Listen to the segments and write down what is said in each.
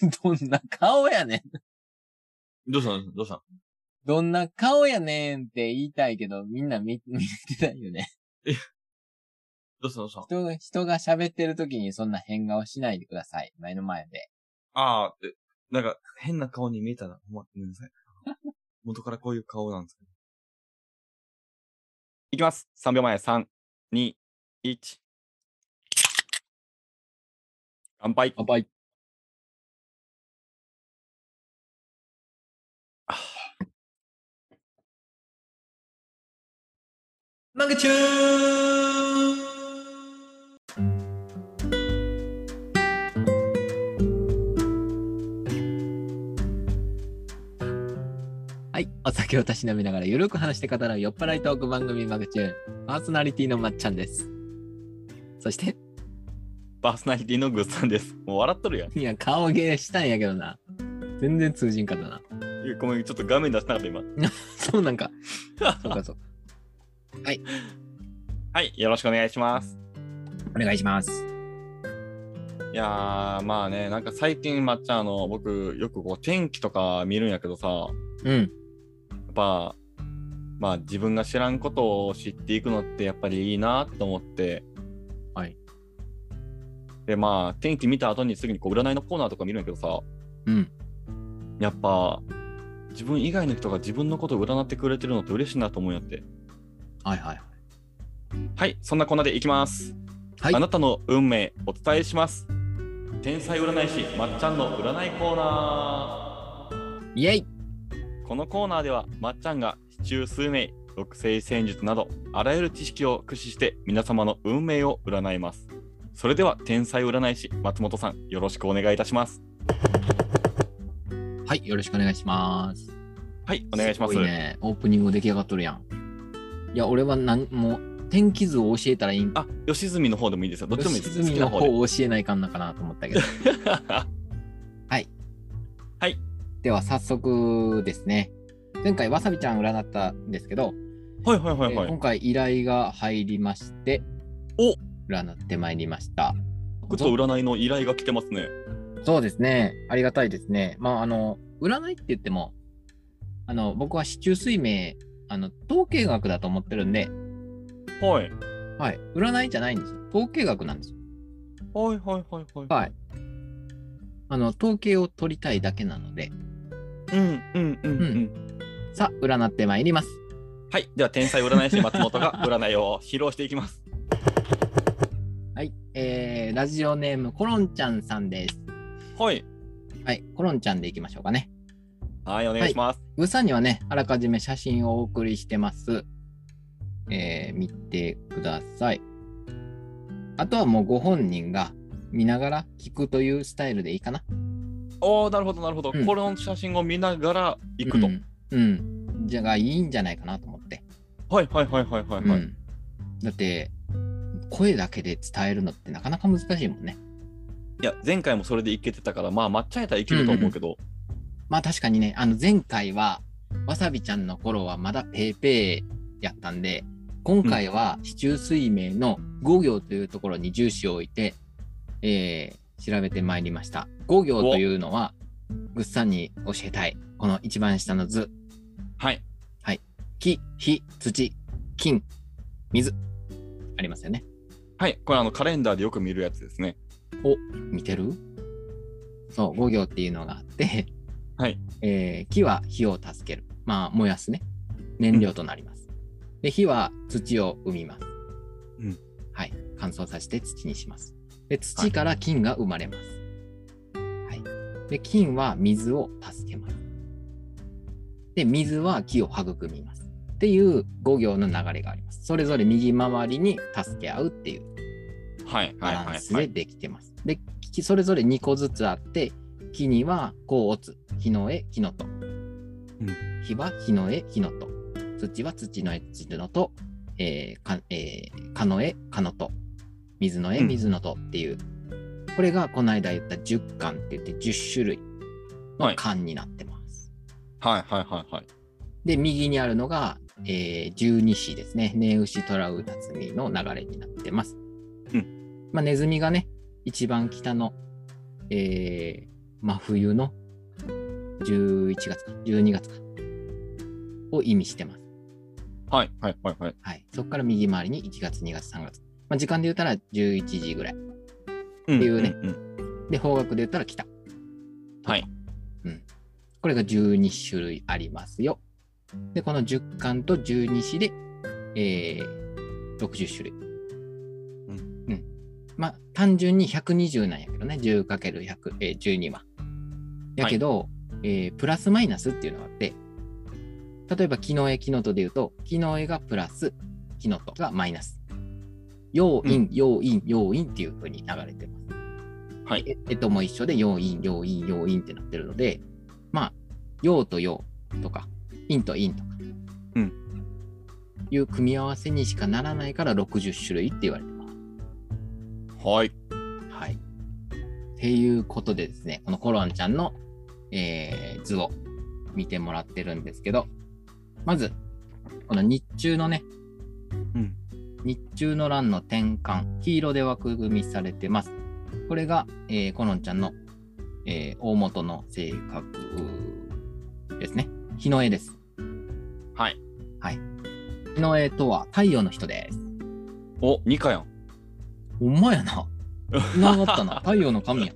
どんな顔やねん。どうしたの？どうしたの？どんな顔やねんって言いたいけど、みんな見、見てないよね。どうしたの？どうしたの？人が、人が喋ってる時にそんな変顔しないでください。前の前で。ああ、え、なんか、変な顔に見えたな。ほんま、ごめんなさい。元からこういう顔なんですけど。いきます。3秒前。3、2、1。乾杯。乾杯。マグチューはい。お酒をたしなみながらゆるく話して語らう酔っ払いトーク番組マグチューン。パーソナリティのまっちゃんです。そして、パーソナリティのグッさんです。もう笑っとるやん。いや、顔芸したんやけどな。全然通じんかったな。いやごめん、ちょっと画面出したかった今。そうなんか。そうかそう。はい、よろしくお願いします。お願いします。いやー、まあね、なんか最近、まっちゃん、あの、僕、よくこう、天気とか見るんやけどさ、やうん。っぱ、まあ、自分が知らんことを知っていくのって、やっぱりいいなと思って、はい。で、まあ、天気見た後にすぐにこう、占いのコーナーとか見るんやけどさ、うん。やっぱ、自分以外の人が自分のことを占ってくれてるのって嬉しいなと思うんやって。はいはい。はい、そんなこんなでいきます。はいあなたの運命お伝えします。天才占い師まっちゃんの占いコーナイェイー。このコーナーではまっちゃんが市中数名、六星戦術などあらゆる知識を駆使して皆様の運命を占います。それでは天才占い師松本さんよろしくお願いいたします。はい。よろしくお願いします。はい、お願いします。ごいね。オープニング出来上がっとるやん。いや、俺はなんもう天気図を教えたらいいんあ、吉住の方でもいいですよ。どっちでもいいです。吉住の方好きな方で。を教えないかんのかなと思ったけど。はい。はい。では早速ですね。前回わさびちゃん占ったんですけど、はいはいはいはい。えー今回依頼が入りまして、お占ってまいりました。ちょっと占いの依頼が来てますね。そうですね。ありがたいですね。まあ、あの、占いって言っても、あの、僕は市中水明、あの、統計学だと思ってるんで、はい。はい。占いじゃないんですよ。統計学なんですよ。はいはいはいはい。はい。あの、統計を取りたいだけなので、うんうんうんうん。うんさあ、占ってまいります。はい。では、天才占い師松本が占いを披露していきます。はい。えー、ラジオネーム、コロンちゃんさんです。はい。はい。コロンちゃんでいきましょうかね。はい、お願いします。グーさんにはね、あらかじめ写真をお送りしてます。えー、見てください。あとはもうご本人が見ながら聞くというスタイルでいいかな。おおなるほど、なるほど。うんこの写真を見ながら行くと。うん。うん。じゃがいいんじゃないかなと思って。はいはいはいはいはいはい。うん。だって、声だけで伝えるのってなかなか難しいもんね。いや、前回もそれでいけてたから、まあ、抹茶やったらいけると思うけど。まあ確かにね、あの前回は、わさびちゃんの頃はまだペーペーやったんで、今回は市中水明の5行というところに重視を置いて、えー調べてまいりました。5行というのは、ぐっさんに教えたい。この一番下の図。はい。木、火、土、金、水。ありますよね。はい。これ、あの、カレンダーでよく見るやつですね。見てる？そう、5行っていうのがあって、はい。えー木は火を助ける。まあ、燃やすね。燃料となります。で、火は土を生みます。うんはい。乾燥させて土にします。で、土から金が生まれます。はい。で、金は水を助けます。で、水は木を育みます。っていう5行の流れがあります。それぞれ右回りに助け合うっていうはいはいバランはいはい。スでできてます。で、木それぞれ2個ずつあって、木には甲乙、火の絵、火のと。火は火の絵、火のと。土は土の絵、土のと。えーかえー、かの絵、かのと。水の絵、うん水のとっていう。これがこの間言った10巻って言って10種類の巻になってます。はいはいはいはい。で、右にあるのが、えー、十二支ですね。ネウシトラウタツミの流れになってます。うまあ、ネズミがね、一番北の、えー、真冬の11月か、12月か、を意味してます。はいはいはいはい。はい。そこから右回りに1月、2月、3月。まあ、時間で言ったら11時ぐらい。っていうねんんで、方角で言ったら北。はい。これが12種類ありますよ。で、この10巻と12子で、えー、60種類。うん。まあ、単純に120なんやけどね。10×100、えー、12は。やけど、えープラスマイナスっていうのがあって、例えば、キノエ、キノトで言うと、キノエがプラス、キノトがマイナス。要因、要因、要因っていう風に流れてます。はい。ええとも一緒で、要因、要因、要因ってなってるので、まあ、要と要とか、因と因とか、うんいう組み合わせにしかならないから60種類って言われてます。はい。はい。っていうことでですね、このコロンちゃんの、えー図を見てもらってるんですけど、まず、この日中のね、うん。日中の欄の転換、黄色で枠組みされてます。これが、えー、コロンちゃんの、えー大元の性格ですね。日の絵です。はい。はい。日の絵とは太陽の人です。お、2回やん。ほんまやな。繋がったな。太陽の神や。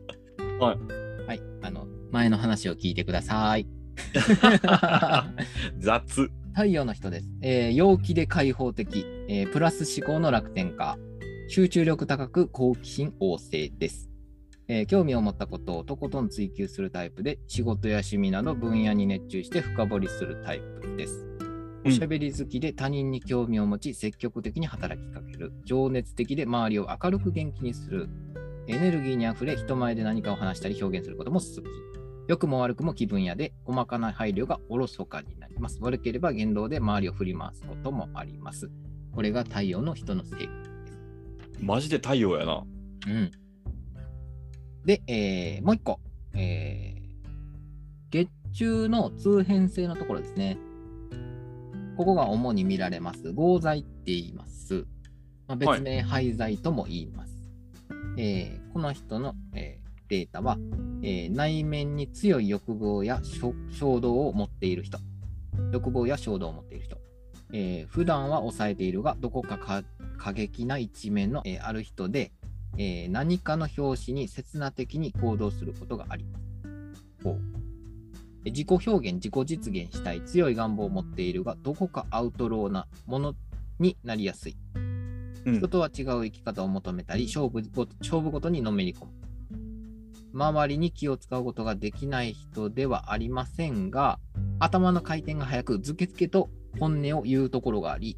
はい。はい。あの、前の話を聞いてください。雑。太陽の人です。えー陽気で開放的、えープラス思考の楽天家、集中力高く好奇心旺盛です、えー興味を持ったことをとことん追求するタイプで、仕事や趣味など分野に熱中して深掘りするタイプです。おしゃべり好きで他人に興味を持ち、積極的に働きかける。情熱的で周りを明るく元気にする。エネルギーにあふれ、人前で何かを話したり表現することも好き。良くも悪くも気分屋で、細かな配慮がおろそかになります。悪ければ言動で周りを振り回すこともあります。これが太陽の人の性格です。マジで太陽やな。うん。で、えーもう一個。えー月中の通変性のところですね。ここが主に見られます。合剤って言います。まあ、別名、廃剤とも言います。えーこの人の、えーデータは、えー内面に強い欲望や衝衝動を持っている人。欲望や衝動を持っている人。えー普段は抑えているが、どこかか過激な一面の、えーある人で、えー何かの表紙に刹那的に行動することがあります。自己表現、自己実現したい強い願望を持っているが、どこかアウトローなものになりやすい。うん人とは違う生き方を求めたり、勝負ご勝負ごとにのめり込む。周りに気を使うことができない人ではありませんが、頭の回転が速く、ずけずけと本音を言うところがあり、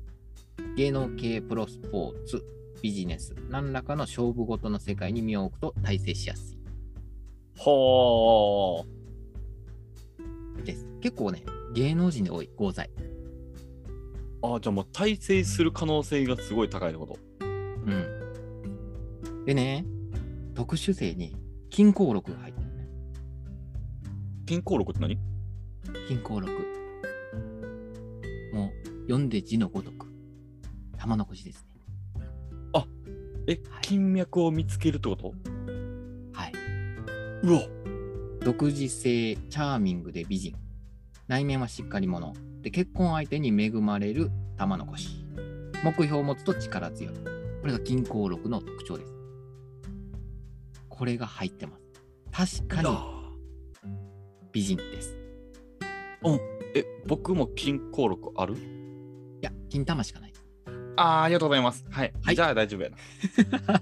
芸能系プロスポーツ、ビジネス、何らかの勝負ごとの世界に身を置くと大成しやすいはです。結構ね、芸能人で多い、合剤。あ。あ、じゃあもう大成する可能性がすごい高いってこと？うん。でね、特殊性に金鉱録が入ってるね。金鉱録って何？金鉱録。もう、読んで字のごとく。玉残しですね。え、はい金脈を見つけるってこと？はい。うわ独自性、チャーミングで美人。内面はしっかり者。で、結婚相手に恵まれる玉残し。目標を持つと力強い。これが金鉱録の特徴です。これが入ってます。確かに美人です。え、僕も金鉱録ある？いや、金玉しかないです。あーありがとうございます。はい。はいじゃあ大丈夫やな。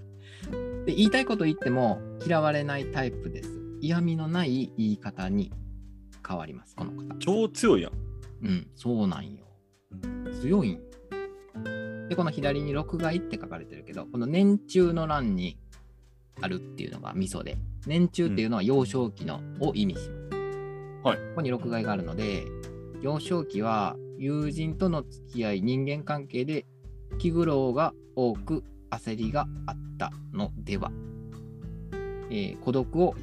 で、言いたいこと言っても嫌われないタイプです。嫌味のない言い方に変わります、この方。超強いやん。うん、そうなんよ。強いんよで、この左に録害って書かれてるけど、この年中の欄にあるっていうのがミソで、年中っていうのは幼少期のを意味します。はいここに録害があるので、幼少期は友人との付き合い、人間関係で気苦労が多く焦りがあったのでは、えー孤独を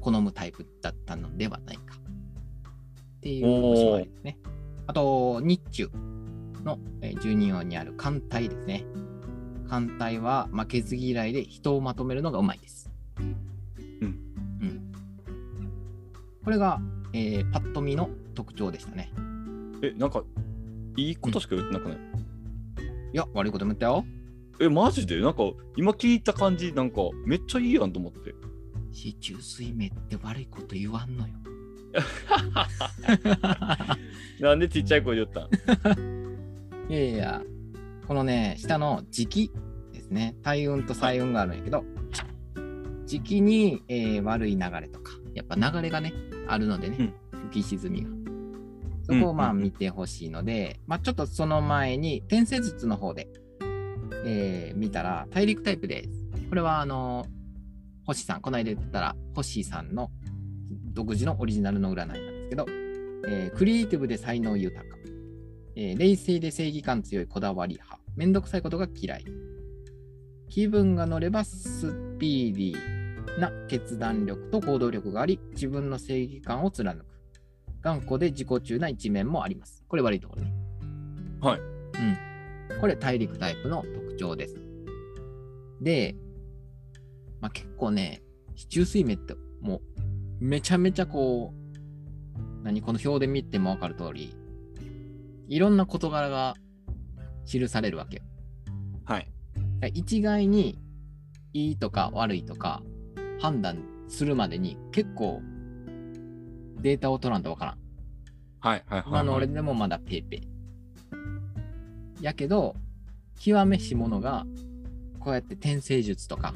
好むタイプだったのではないか。っていうおしまいですね。あと、日中のえー12音にある艦隊ですね。艦隊は負けず嫌いで人をまとめるのがうまいです。うん。うん。これが、えーパッと見の特徴でしたね。え、なんか、いいことしか言ってなくない、いや、悪いことも言ったよ。え、マジで？なんか、今聞いた感じ、なんか、めっちゃいいやんと思って。四柱推命って悪いこと言わんのよ。なんでちっちゃい声で言ったん？いやいや、このね、下の時期ですね。大運と細運があるんやけど、時期に、えー悪い流れとか、やっぱ流れがね、あるのでね、浮き沈みが。そこをまあ見てほしいので、まあちょっとその前に、転生術の方で、えー見たら、大陸タイプです。これはあの、星さん、この間言ったら、星さんの独自のオリジナルの占いなんですけど、えークリエイティブで才能豊か、えー冷静で正義感強いこだわり派、めんどくさいことが嫌い、気分が乗ればスピーディーな決断力と行動力があり、自分の正義感を貫く。頑固で自己中な一面もあります。これ悪いところね。はい。うん。これ大陸タイプの特徴です。で、まあ、結構ね、四柱推命ってもうめちゃめちゃこう、何この表で見てもわかる通り、いろんな事柄が記されるわけよ。はい。一概にいいとか悪いとか判断するまでに結構データを取らんとわからん。はい。はい。はい。今の俺でもまだペーペー。やけど、極めし者がこうやって転生術とか、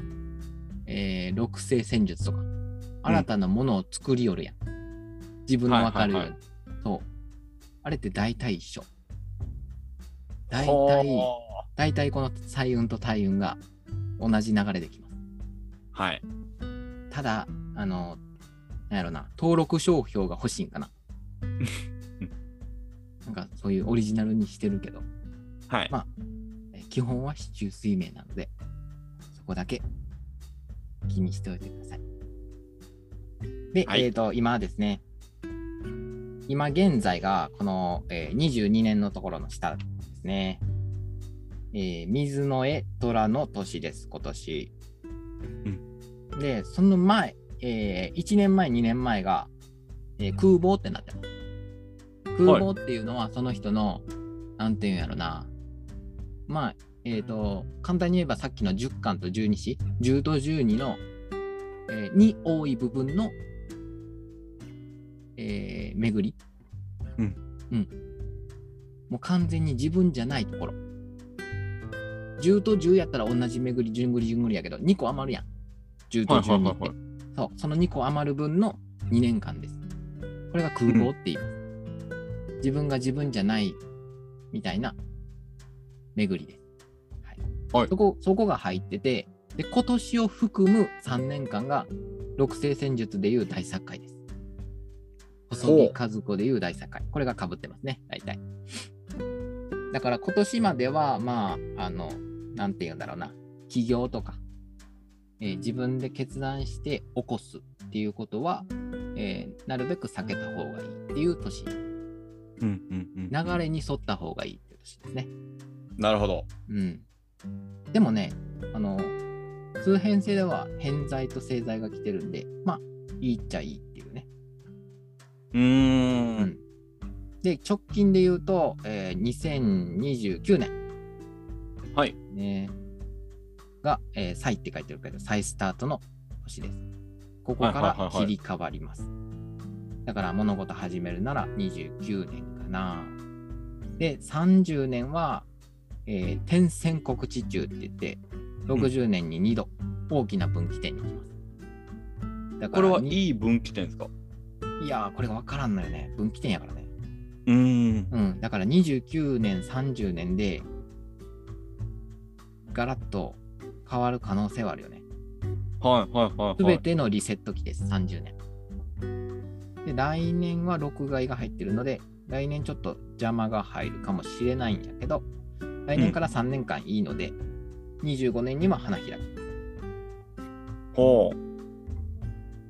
えー、六星戦術とか、新たなものを作りよるやん。自分のわかるように。はいはいそう。あれって大体一緒。大体、大体この彩雲と大雲が同じ流れできます。はい。ただ、あの、なんやろな、登録商標が欲しいんかな。なんかそういうオリジナルにしてるけど、はい。まえ基本は四柱推命なので、そこだけ気にしておいてください。で、はいえっ、と、今ですね、今現在がこの、えー22年のところの下ですね。えー水の絵虎の年です、今年。で、その前、え1年前、2年前が、えー空母ってなってます。空母っていうのはその人の、なんていうんやろな。まあ、えっ、と、簡単に言えばさっきの10巻と12子、10と12の、えーに多い部分の、えー巡り。うん。うん。もう完全に自分じゃないところ。10と10やったら同じ巡り、順繰り順繰りやけど、2個余るやん。10とはいはい12って。はいはい。そう、その2個余る分の2年間です。これが空港って言います。自分が自分じゃないみたいな巡りです。はい。はいそこ、そこが入ってて、で、今年を含む3年間が六星戦術でいう大作会です。細木和子でいう大作会。これが被ってますね、大体。だから今年までは、まあ、あの、なんて言うんだろうな、起業とか、えー自分で決断して起こすっていうことは、えーなるべく避けた方がいいっていう年、うんうんうん。流れに沿った方がいいっていう年ですね。なるほど。うん。でもね、あの、通変性では偏在と正在が来てるんで、まあ、いいっちゃいいうん。うんで、直近で言うと、えー2029年、はい。ね、が、えー、再って書いてるけど、再スタートの年です。ここからはい切り替わります。だから物事始めるなら29年かな。で、30年は、えー天線告知中って言って、60年に2度大きな分岐点に行きます。だかこれはいい分岐点ですか？いやー、これが分からんのよね。分岐点やからね。うーん。うん、だから29年、30年で、ガラッと変わる可能性はあるよね。はいはいはい、すべはい。てのリセット期です、30年。で、来年は録外が入ってるので、来年ちょっと邪魔が入るかもしれないんやけど、来年から3年間いいので、25年には花開き。ほ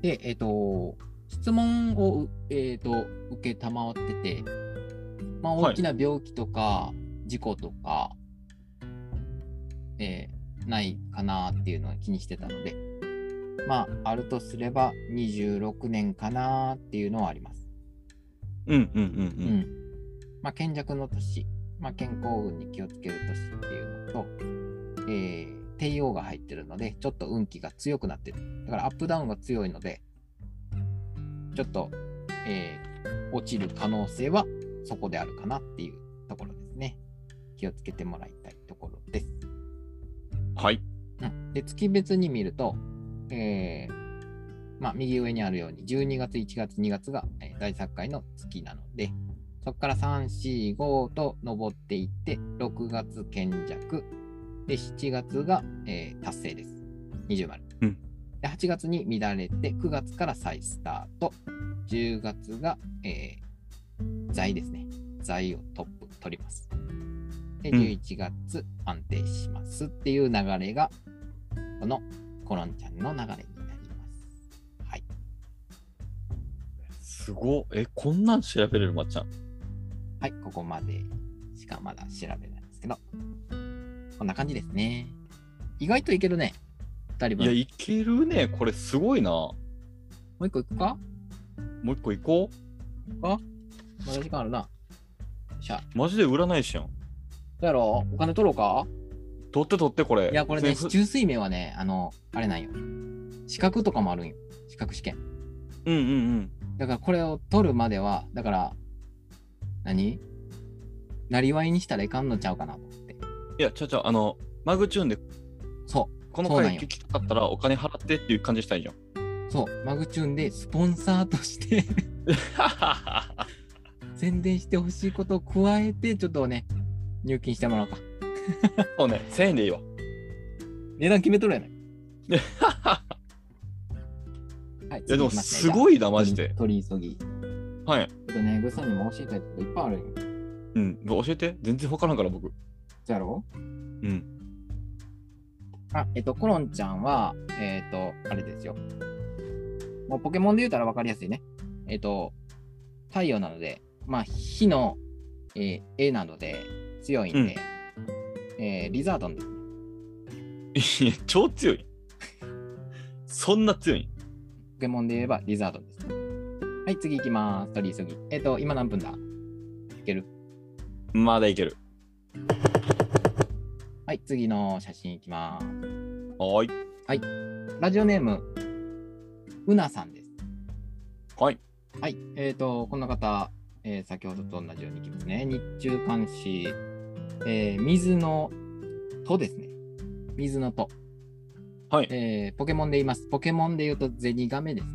で、えっ、と、質問を、えっ、と、受けたまわってて、まあ、はい大きな病気とか、事故とか、えーないかなっていうのを気にしてたので、まあ、あるとすれば26年かなっていうのはあります。うんうんうんう。うんん。まあ、賢弱の年、まあ、健康運に気をつける年っていうのと、えー、帝王が入ってるので、ちょっと運気が強くなってる。だからアップダウンが強いので、ちょっと、えー、落ちる可能性はそこであるかなっていうところですね。気をつけてもらいたいところです。はい。うん、で月別に見ると、えーまあ、右上にあるように12月、1月、2月が、えー大作会の月なので、そこから3、4、5と登っていって、6月賢弱、で7月が、えー達成です。20丸、うんで。8月に乱れて、9月から再スタート、10月が、えー財ですね。財をトップ取ります。で、うん11月安定しますっていう流れが、このコロンちゃんの流れになります。はい。すごっえ、こんなん調べれるまっちゃん？はい、ここまでしかまだ調べないんですけど、こんな感じですね。意外といけるね。二人分。いや、いけるね。これすごいな。もう一個いくか？もう一個行こまだ時間あるな。しゃ。う。マジで占い師やん。どうやろう？お金取ろうか？取って取ってこれ。いや、これね、中水面はね、あの、あれなんよ。資格とかもあるんよ。資格試験。うんうんうん。だからこれを取るまでは、だから、何？なりわいにしたらいかんのちゃうかなと思って。いや、ちゃうちゃう、あの、マグチューンでそう。この回聞きたかったらお金払ってっていう感じしたいじゃん。そう、マグチューンでスポンサーとして 宣伝してほしいことを加えて、ちょっとね、入金してもらおうか。そうね、1000円でいいわ。値段決めとるやない。はい、いや、でもすすごいな、マジで。取り急ぎ。ちはい。ょっとね、グさんにも教えたいこといっぱいあるんよ。うん。教えて。全然わからんから、僕。じゃろ？うん。あ、えっと、コロンちゃんは、えっと、あれですよ。もうポケモンで言うたら分かりやすいね。えっと、太陽なので、まあ、火の、えー絵なので強いんで、えーリザードンですね。いや、超強い。そんな強い。ポケモンで言えばリザードンですね。はい、次行きます。取り急ぎ。えっ、と、今何分だ？いける？まだいける。はい、次の写真行きます。はーい。ラジオネーム、うなさんです。はい。はい、えっ、と、この方、えー先ほどと同じようにいきますね。日中監視、えー水のとですね。水のと。はい。えーポケモンで言います。ポケモンで言うとゼニガメですね。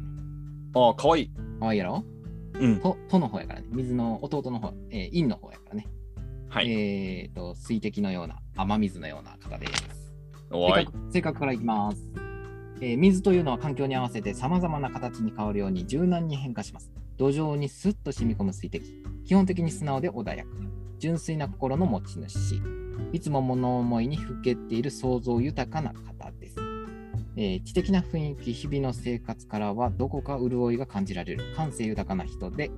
ああ、かわいい。かわいいやろ？うん。と、との方やからね。水の弟の方、えー、陰の方やからね。はい。えっ、と、水滴のような、雨水のような方です。性。格からいきます、えー水というのは環境に合わせて様々な形に変わるように柔軟に変化します。土壌にスッと染み込む水滴。基本的に素直で穏やか。純粋な心の持ち主。いつも物思いにふけっている想像豊かな方です。えー知的な雰囲気、日々の生活からはどこか潤いが感じられる感性豊かな人で、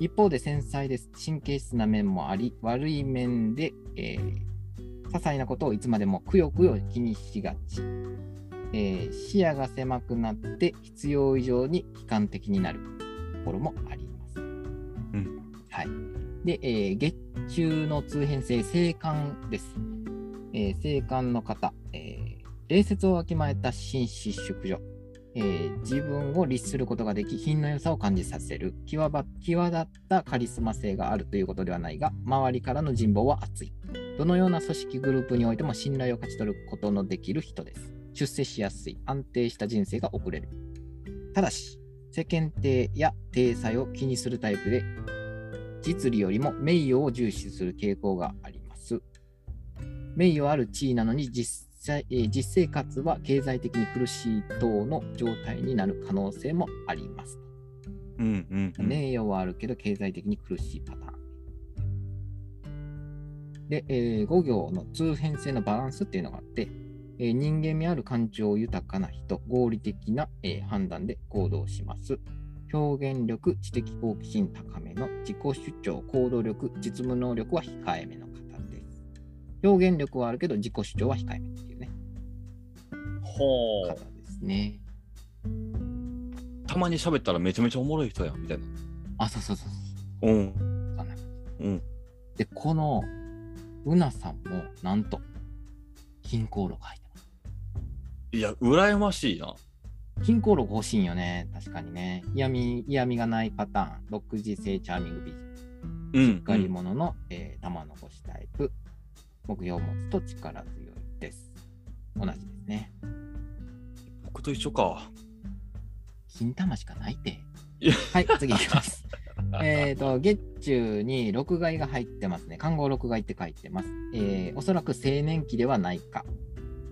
一方で繊細です。神経質な面もあり、悪い面で、えー些細なことをいつまでもくよくよ気にしがち。えー視野が狭くなって必要以上に悲観的になるところもあります。んはい。で、えー月中の通変性、性感です。えー性感の方、えー礼節をわきまえた紳士淑女、えー自分を律することができ、品の良さを感じさせる際ば、際立ったカリスマ性があるということではないが、周りからの人望は厚い。どのような組織グループにおいても信頼を勝ち取ることのできる人です。出世しやすい、安定した人生が送れる。ただし、世間体や体裁を気にするタイプで、実利よりも名誉を重視する傾向があります。名誉ある地位なのに実際、えー実生活は経済的に苦しい等の状態になる可能性もあります。うんうん、うん。名誉はあるけど経済的に苦しいパターン。で、えー、5行の通変性のバランスっていうのがあって、えー人間味ある感情豊かな人、合理的な、えー判断で行動します。表現力、知的好奇心高めの自己主張、行動力、実務能力は控えめの方です。表現力はあるけど自己主張は控えめっていうね、ほ方ですね。たまに喋ったらめちゃめちゃおもろい人やんみたいな。あ、そうそうそうそう。うん。そんな感じうん。で、このうなさんも、なんと、金航路が入ってます。いや、羨ましいな。金航路欲しいんよね、確かにね。嫌味嫌味がないパターン、独自性チャーミング美人。うん。しっかり者の、えー玉の星タイプ。目標を持つと力強いです。同じですね。僕と一緒か。金玉しかないていや。はい、次いきます。えっと、月中に録害が入ってますね。看護録害って書いてます。えーおそらく青年期ではないか。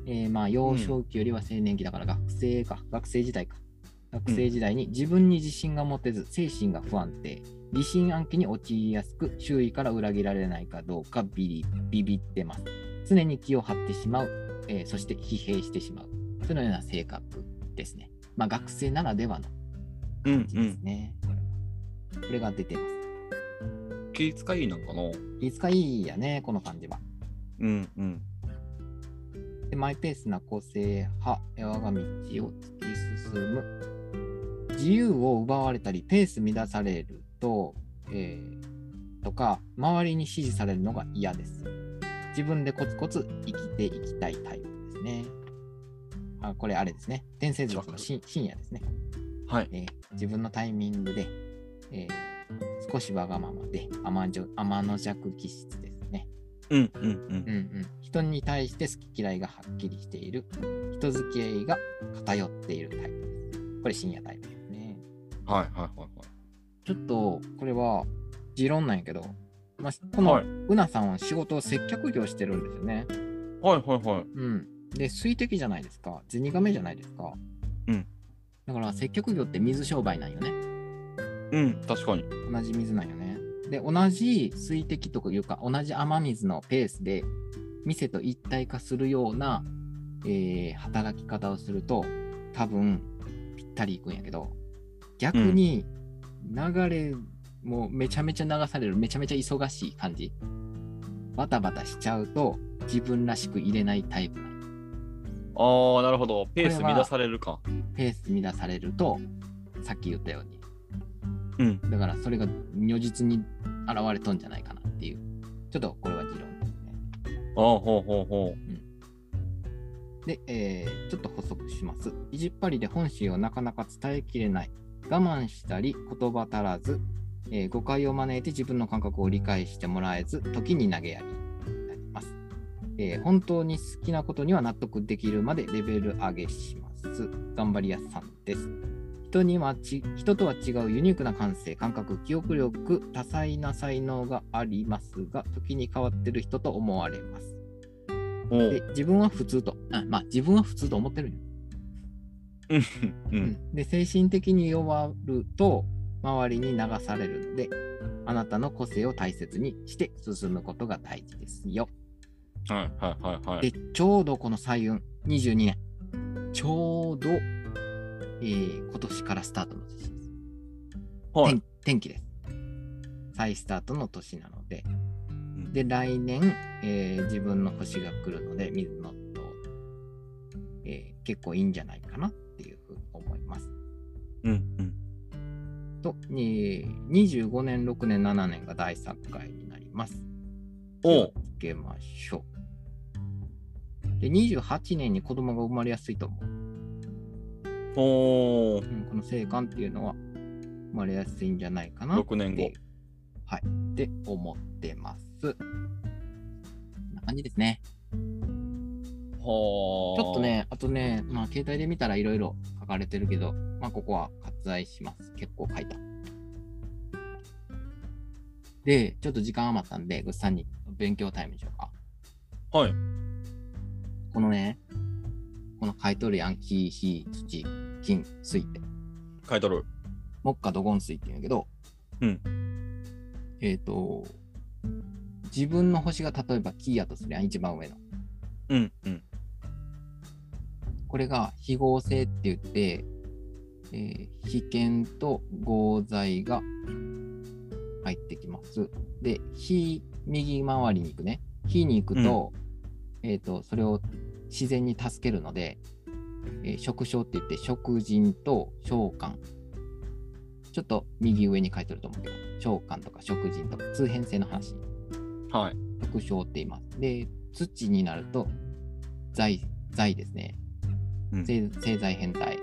えーまあ、幼少期よりは青年期だから学生か、学生時代か。学生時代に自分に自信が持てず、精神が不安定、疑心暗鬼に陥りやすく、周囲から裏切られないかどうかビリビビってます。常に気を張ってしまう、えーそして疲弊してしまう。そのような性格ですね。まあ、学生ならではのうん感じですね。これはこれが出てます。気遣いなんかな？いつかいいやね、この感じは。うんうん。でマイペースな個性派、我が道を突き進む。自由を奪われたり、ペース乱されると、えーとか、周りに支持されるのが嫌です。自分でコツコツ生きていきたいタイプですね。あこれあれですね。天星族の深深夜ですね、はい。えー自分のタイミングで、えー少しわがままで甘じょ甘の弱気質ですね。うんうんうんうんうん、人に対して好き嫌いがはっきりしている。人付き合いが偏っているタイプです。これ深夜タイプですね。はいはいはいはい。ちょっとこれは持論なんやけど、まあ、このはいうなさんは仕事を接客業してるんですよね。はいはいはい。うん。で、水滴じゃないですか。ゼニガメじゃないですか。うん。だから接客業って水商売なんよね。うん、確かに。同じ水なんよね。で、同じ水滴というか、同じ雨水のペースで、店と一体化するような、えー働き方をすると、多分、ぴったりいくんやけど、逆に、流れ、もうめちゃめちゃ流される、めちゃめちゃ忙しい感じ。バタバタしちゃうと、自分らしく入れないタイプああ、なるほど。ペース乱されるか。ペース乱されると、さっき言ったように、うん。だからそれが如実に現れとんじゃないかなっていう。ちょっとこれは持論ですね。ああ、ほうほうほで、えーちょっと補足します。意地っ張りで本心をなかなか伝えきれない。我慢したり言葉足らず、えー誤解を招いて自分の感覚を理解してもらえず、時に投げやりになります、えー本当に好きなことには納得できるまでレベル上げします。頑張り屋さんです。人にはち人とは違うユニークな感性、感覚、記憶力、多彩な才能がありますが、時に変わってる人と思われます。でう。自分は普通と、あまあ自分は普通と思ってるんよ。うんで、精神的に弱ると周りに流されるので、あなたの個性を大切にして進むことが大事ですよ。はいはいはいはい。で、ちょうどこの彩雲22年、ちょうど、えー今年からスタートの年です。はい天。天気です。再スタートの年なので、んで、来年、えー自分の星が来るので、水のと、えー結構いいんじゃないかなっていうふうに思います。うんうん。と、えー25年、6年、7年が大作会になります。おう。つけましょう。で、28年に子供が生まれやすいと思う。おこの生還っていうのは生まれやすいんじゃないかなって6年後。はい。って思ってます。こんな感じですね。はあ。ちょっと。ね、あとね、まあ、携帯で見たらいろいろ書かれてるけど、まあ、ここは割愛します。結構書いた。で、ちょっと時間余ったんで、ぐっさんに勉強タイムにしようか。はい。このね、この書いとるやん、火、火、土、金、水って。書いとる。木下土金水って言うんやけど、うん。えっ、と、自分の星が例えばキーやとするやん、一番上の。うんうん。これが非合成って言って、えー被験と合剤が入ってきます。で、非右回りに行くね。非に行くと、えっ、と、それを自然に助けるので、えー食傷って言って食人と召喚ちょっと右上に書いてると思うけど、召喚とか食人とか通変性の話、はい。特徴って言います。で、土になると、財、財ですね。うん製製材変態。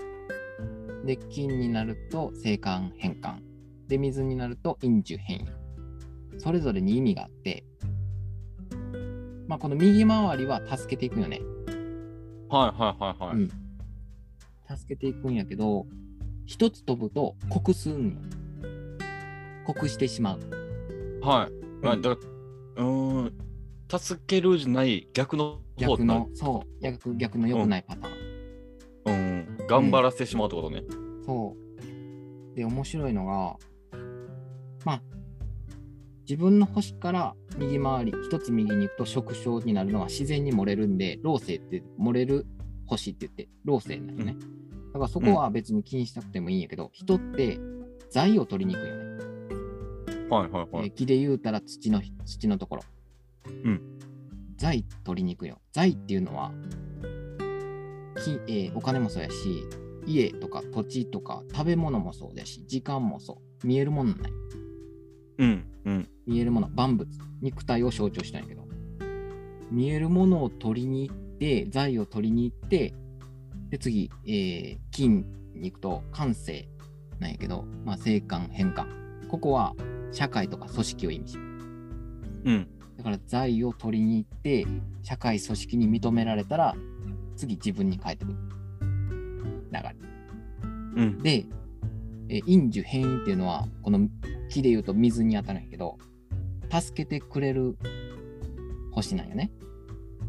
で、金になると生還変換。で、水になると陰樹変異。それぞれに意味があって、まあ、この右回りは助けていくよね。はいはいはいはい。うん。助けていくんやけど、一つ飛ぶと酷すんよ。酷してしまう。はい。まあ、うんだから、うーん、助けるじゃない逆の方逆の、そう、逆逆の良くないパターン。うん、頑張らせてしまうってことね。そう。で、面白いのが、まあ、自分の星から右回り、一つ右に行くと食傷になるのは自然に漏れるんで、老星って漏れる星って言って、老星なんよね。だからそこは別に気にしなくてもいいんやけど、人って財を取りに行くよね。はいはいはい。えー木で言うたら土の土のところ。うん。財取りに行くよ。財っていうのは、きえーお金もそうやし、家とか土地とか食べ物もそうだし、時間もそう。見えるものない。うんうん。見えるもの、万物、肉体を象徴したんやけど、見えるものを取りに行って、財を取りに行って、で、次、えー金に行くと感性なんやけど、まあ、生還、変換。ここは社会とか組織を意味します。うん。だから財を取りに行って、社会組織に認められたら、次自分に返ってくる。流れ。うん。で、えー陰樹変異っていうのは、この木で言うと水に当たるんやけど、助けてくれる星なんよね。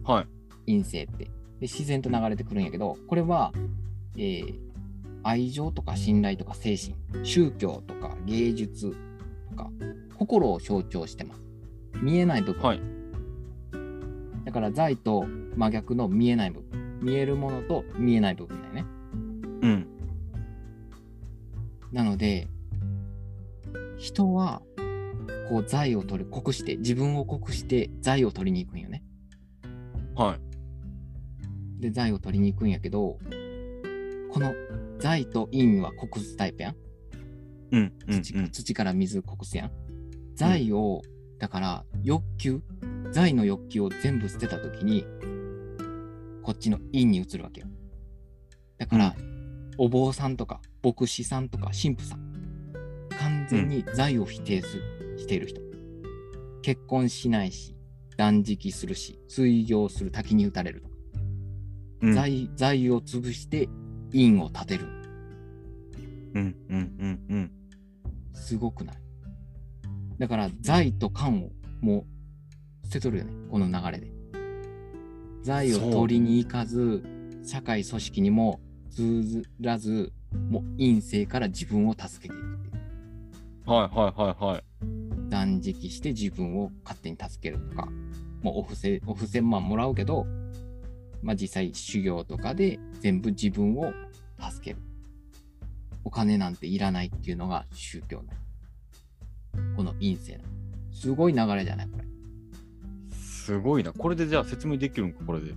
はい。陰性って。で、自然と流れてくるんやけど、これは、えー愛情とか信頼とか精神、宗教とか芸術とか、心を象徴してます。見えない部分。はい。だから財と真逆の見えない部分。見えるものと見えない部分だよね。うん。なので、人は、こう、財を取る、酷して、自分を酷して、財を取りに行くんよね。はい。で、財を取りに行くんやけど、この財と陰は酷すタイプやん。うんうん土,、うん。土から水酷すやん。財を、だから、欲求、財の欲求を全部捨てたときに、こっちの陰に移るわけよ。だから、お坊さんとか、牧師さんとか、神父さん、完全に財を否定すしている人。結婚しないし、断食するし、水行する、滝に打たれるとか。うん財財を潰して陰を立てる。うんうんうんうん。すごくない？だから財と官をもう捨てとるよね、この流れで。財を取りに行かず、社会組織にも通らず、もう陰性から自分を助けていくっていう。はいはいはいはい。断食して自分を勝手に助けるとか、もうお布施、お布施まあもらうけど、まあ実際修行とかで全部自分を助ける。お金なんていらないっていうのが宗教なの。この陰性。すごい流れじゃない？これ。すごいな。これでじゃあ説明できるんか、これで。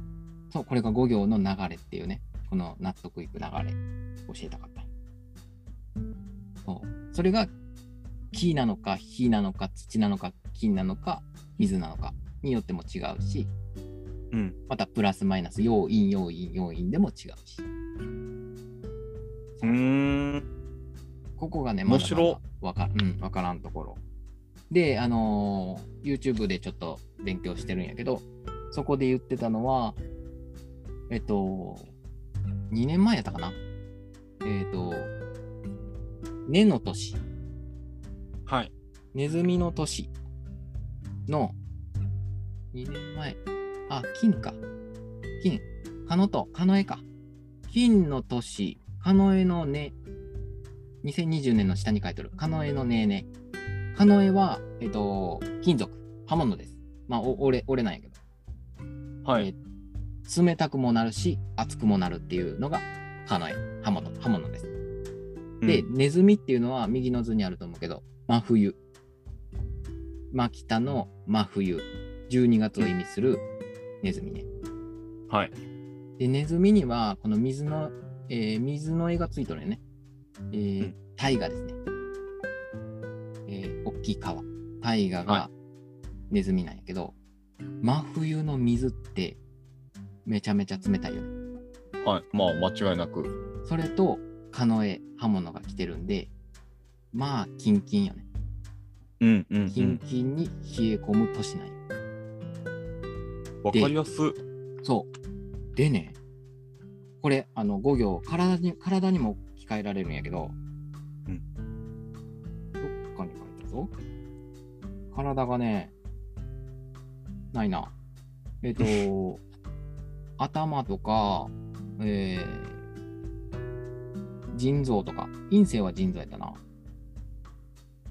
そう、これが5行の流れっていうね、この納得いく流れ、教えたかった。そう。それが木なのか火なのか土なのか金なのか水なのかによっても違うし、うん。またプラスマイナス、要因、要因、要因でも違うし。うーん。ここがね、まだまだわか,、うん、わからんところ。で、あのー YouTube でちょっと勉強してるんやけど、そこで言ってたのは、えっと、2年前やったかな？えっと、根の年、はい。ネズミの年の2年前、あ、金か。金。カノと、カノエか。金の年、カノエのね、2020年の下に書いてる、カノエのねえね。カノエは、えっと、金属、刃物です。まあ、れ、折れないけど。はい。冷たくもなるし、熱くもなるっていうのが、カノエ、刃物、刃物です。で、うんネズミっていうのは右の図にあると思うけど、真冬。真北の真冬。12月を意味するネズミね。はい。で、ネズミには、この水の、えー水の絵がついとるよね。えーうん大河ですね。秋川、大河がネズミなんやけど、真冬の水ってめちゃめちゃ冷たいよね。はい。まあ、間違いなく。それと、カノエ、刃物が来てるんで、まあ、キンキンよね。うんうん、キンキンに冷え込む年なんよ。わかりやす。そう。でね、これ、あの、5行、体に、体にも置き換えられるんやけど、うん。どっかに書いたぞ。体がね、ないな。えっ、と、頭とか、えー、腎臓とか、陰性は腎臓やったな。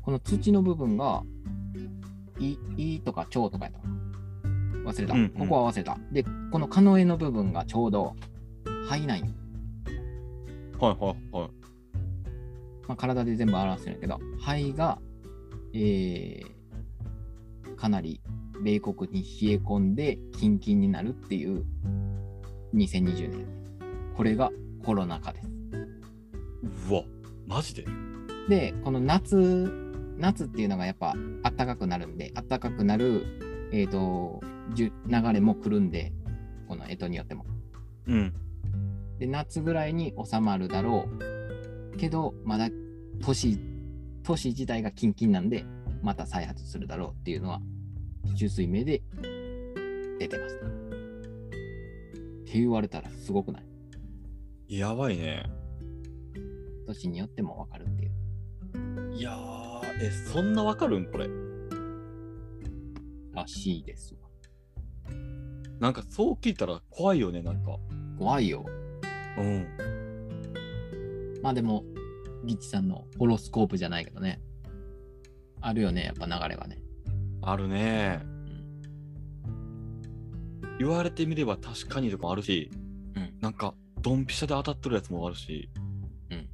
この土の部分が、胃、胃とか腸とかやったかな。忘れた。うんうんここは忘れた。で、このカノエの部分がちょうど肺なんよ。はいはいはい。まあ、体で全部表してるんやけど、肺が、えー、かなり米国に冷え込んでキンキンになるっていう2020年。これがコロナ禍です。うわ、マジで？で、この夏、夏っていうのがやっぱ暖かくなるんで、暖かくなる、えー、と流れも来るんで、この干支によっても。うん。で、夏ぐらいに収まるだろう。けど、まだ都市、都市自体がキンキンなんで、また再発するだろうっていうのは、中水明で出てます。って言われたらすごくない？やばいね。都市によってもわかるっていう。いやー、え、そんなわかるん？これ。らしいですわ。なんかそう聞いたら怖いよね、なんか。怖いよ。うん。まあでも、ギッチさんのホロスコープじゃないけどね。あるよね、やっぱ流れはね。あるね。うん。言われてみれば確かにとかあるし、うんなんか、ドンピシャで当たってるやつもあるし。うん。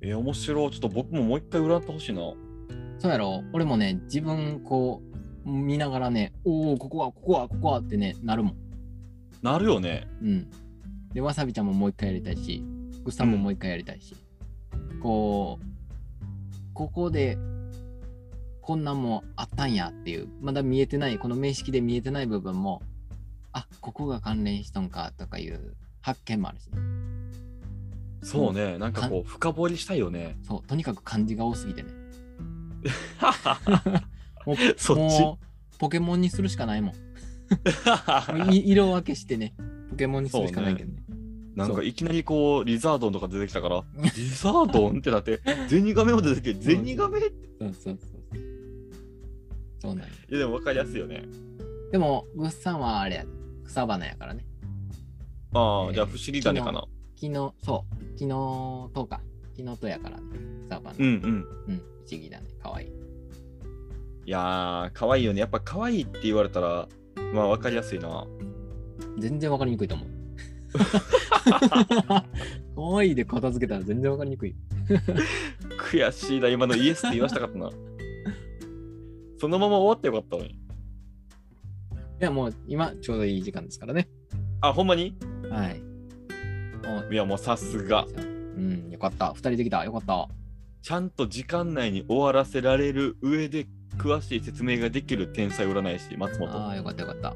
え、面白い。ちょっと僕ももう一回占ってほしいな。そうやろ俺もね、自分こう、見ながらね、おお、ここは、ここは、ここはってね、なるもん。なるよね。うん。で、わさびちゃんももう一回やりたいし、ぐっさんももう一回やりたいし、こう、ここで、こんなんもあったんやっていう、まだ見えてない、この名式で見えてない部分も、あここが関連しとんかとかいう発見もあるし、ね、そうね。なんかこう、深掘りしたいよね。そう、とにかく漢字が多すぎてね。もうそっちポケモンにするしかないもん。色分けしてね、ポケモンにするしかないけどね。なんかいきなりこう、リザードンとか出てきたから、リザードンってなって、ゼニガメも出てきて、ゼニガメって。そうそうそうそう。なんや。いや、でも分かりやすいよね。でも、グッさんはあれや、草花やからね。ああ、えーじゃあ不思議種かな。昨日、そう、昨日とか、昨日とやからね、草花。うんうん。うん、不思議だね、かわいい。いやー、可愛いよね。やっぱ可愛いって言われたら、まあ分かりやすいな。全然わかりにくいと思う。かわいいで片付けたら全然わかりにくい。悔しいな、今のイエスって言わしたかったな。そのまま終わってよかったのに。いや、もう今、ちょうどいい時間ですからね。あ、ほんまに？はい。もいや、もうさすが。ううん、よかった。二人できた。よかった。ちゃんと時間内に終わらせられる上で詳しい説明ができる天才占い師、松本。ああ、よかったよかった。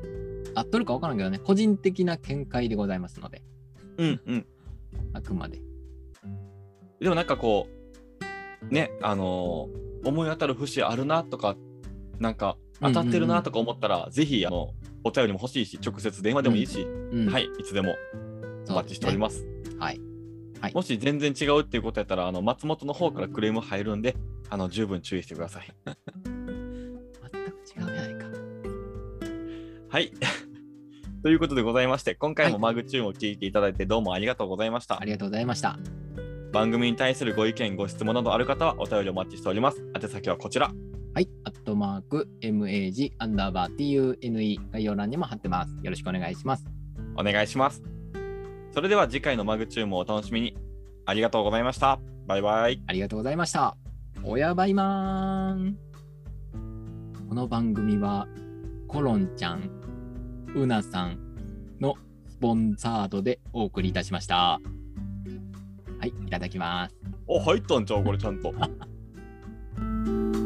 合っとるかわからんけどね、個人的な見解でございますので、うんうん。あくまで。でもなんかこう、ね、あのー思い当たる節あるなとか、なんか当たってるなとか思ったら、ぜひ、あの、お便りも欲しいし、直接電話でもいいし、うん、はい、いつでもお待ちしております。す。はい。もし全然違うっていうことやったら、あの、松本の方からクレーム入るんで、あの、十分注意してください。全く違うじゃないか。はい。ということでございまして、今回もはいマグチューンを聞いていただいてどうもありがとうございました。ありがとうございました。番組に対するご意見、ご質問などある方はお便りお待ちしております。宛先はこちら。はい。アットマーク、MAG、アンダーバー、TUNE、概要欄にも貼ってます。よろしくお願いします。お願いします。それでは次回のマグチューンもお楽しみに。ありがとうございました。バイバイ。ありがとうございました。おやばいまーん。この番組は、コロンちゃん、うなさんのスポンサードでお送りいたしました。はい、いただきます。お、入ったんちゃう？これちゃんと。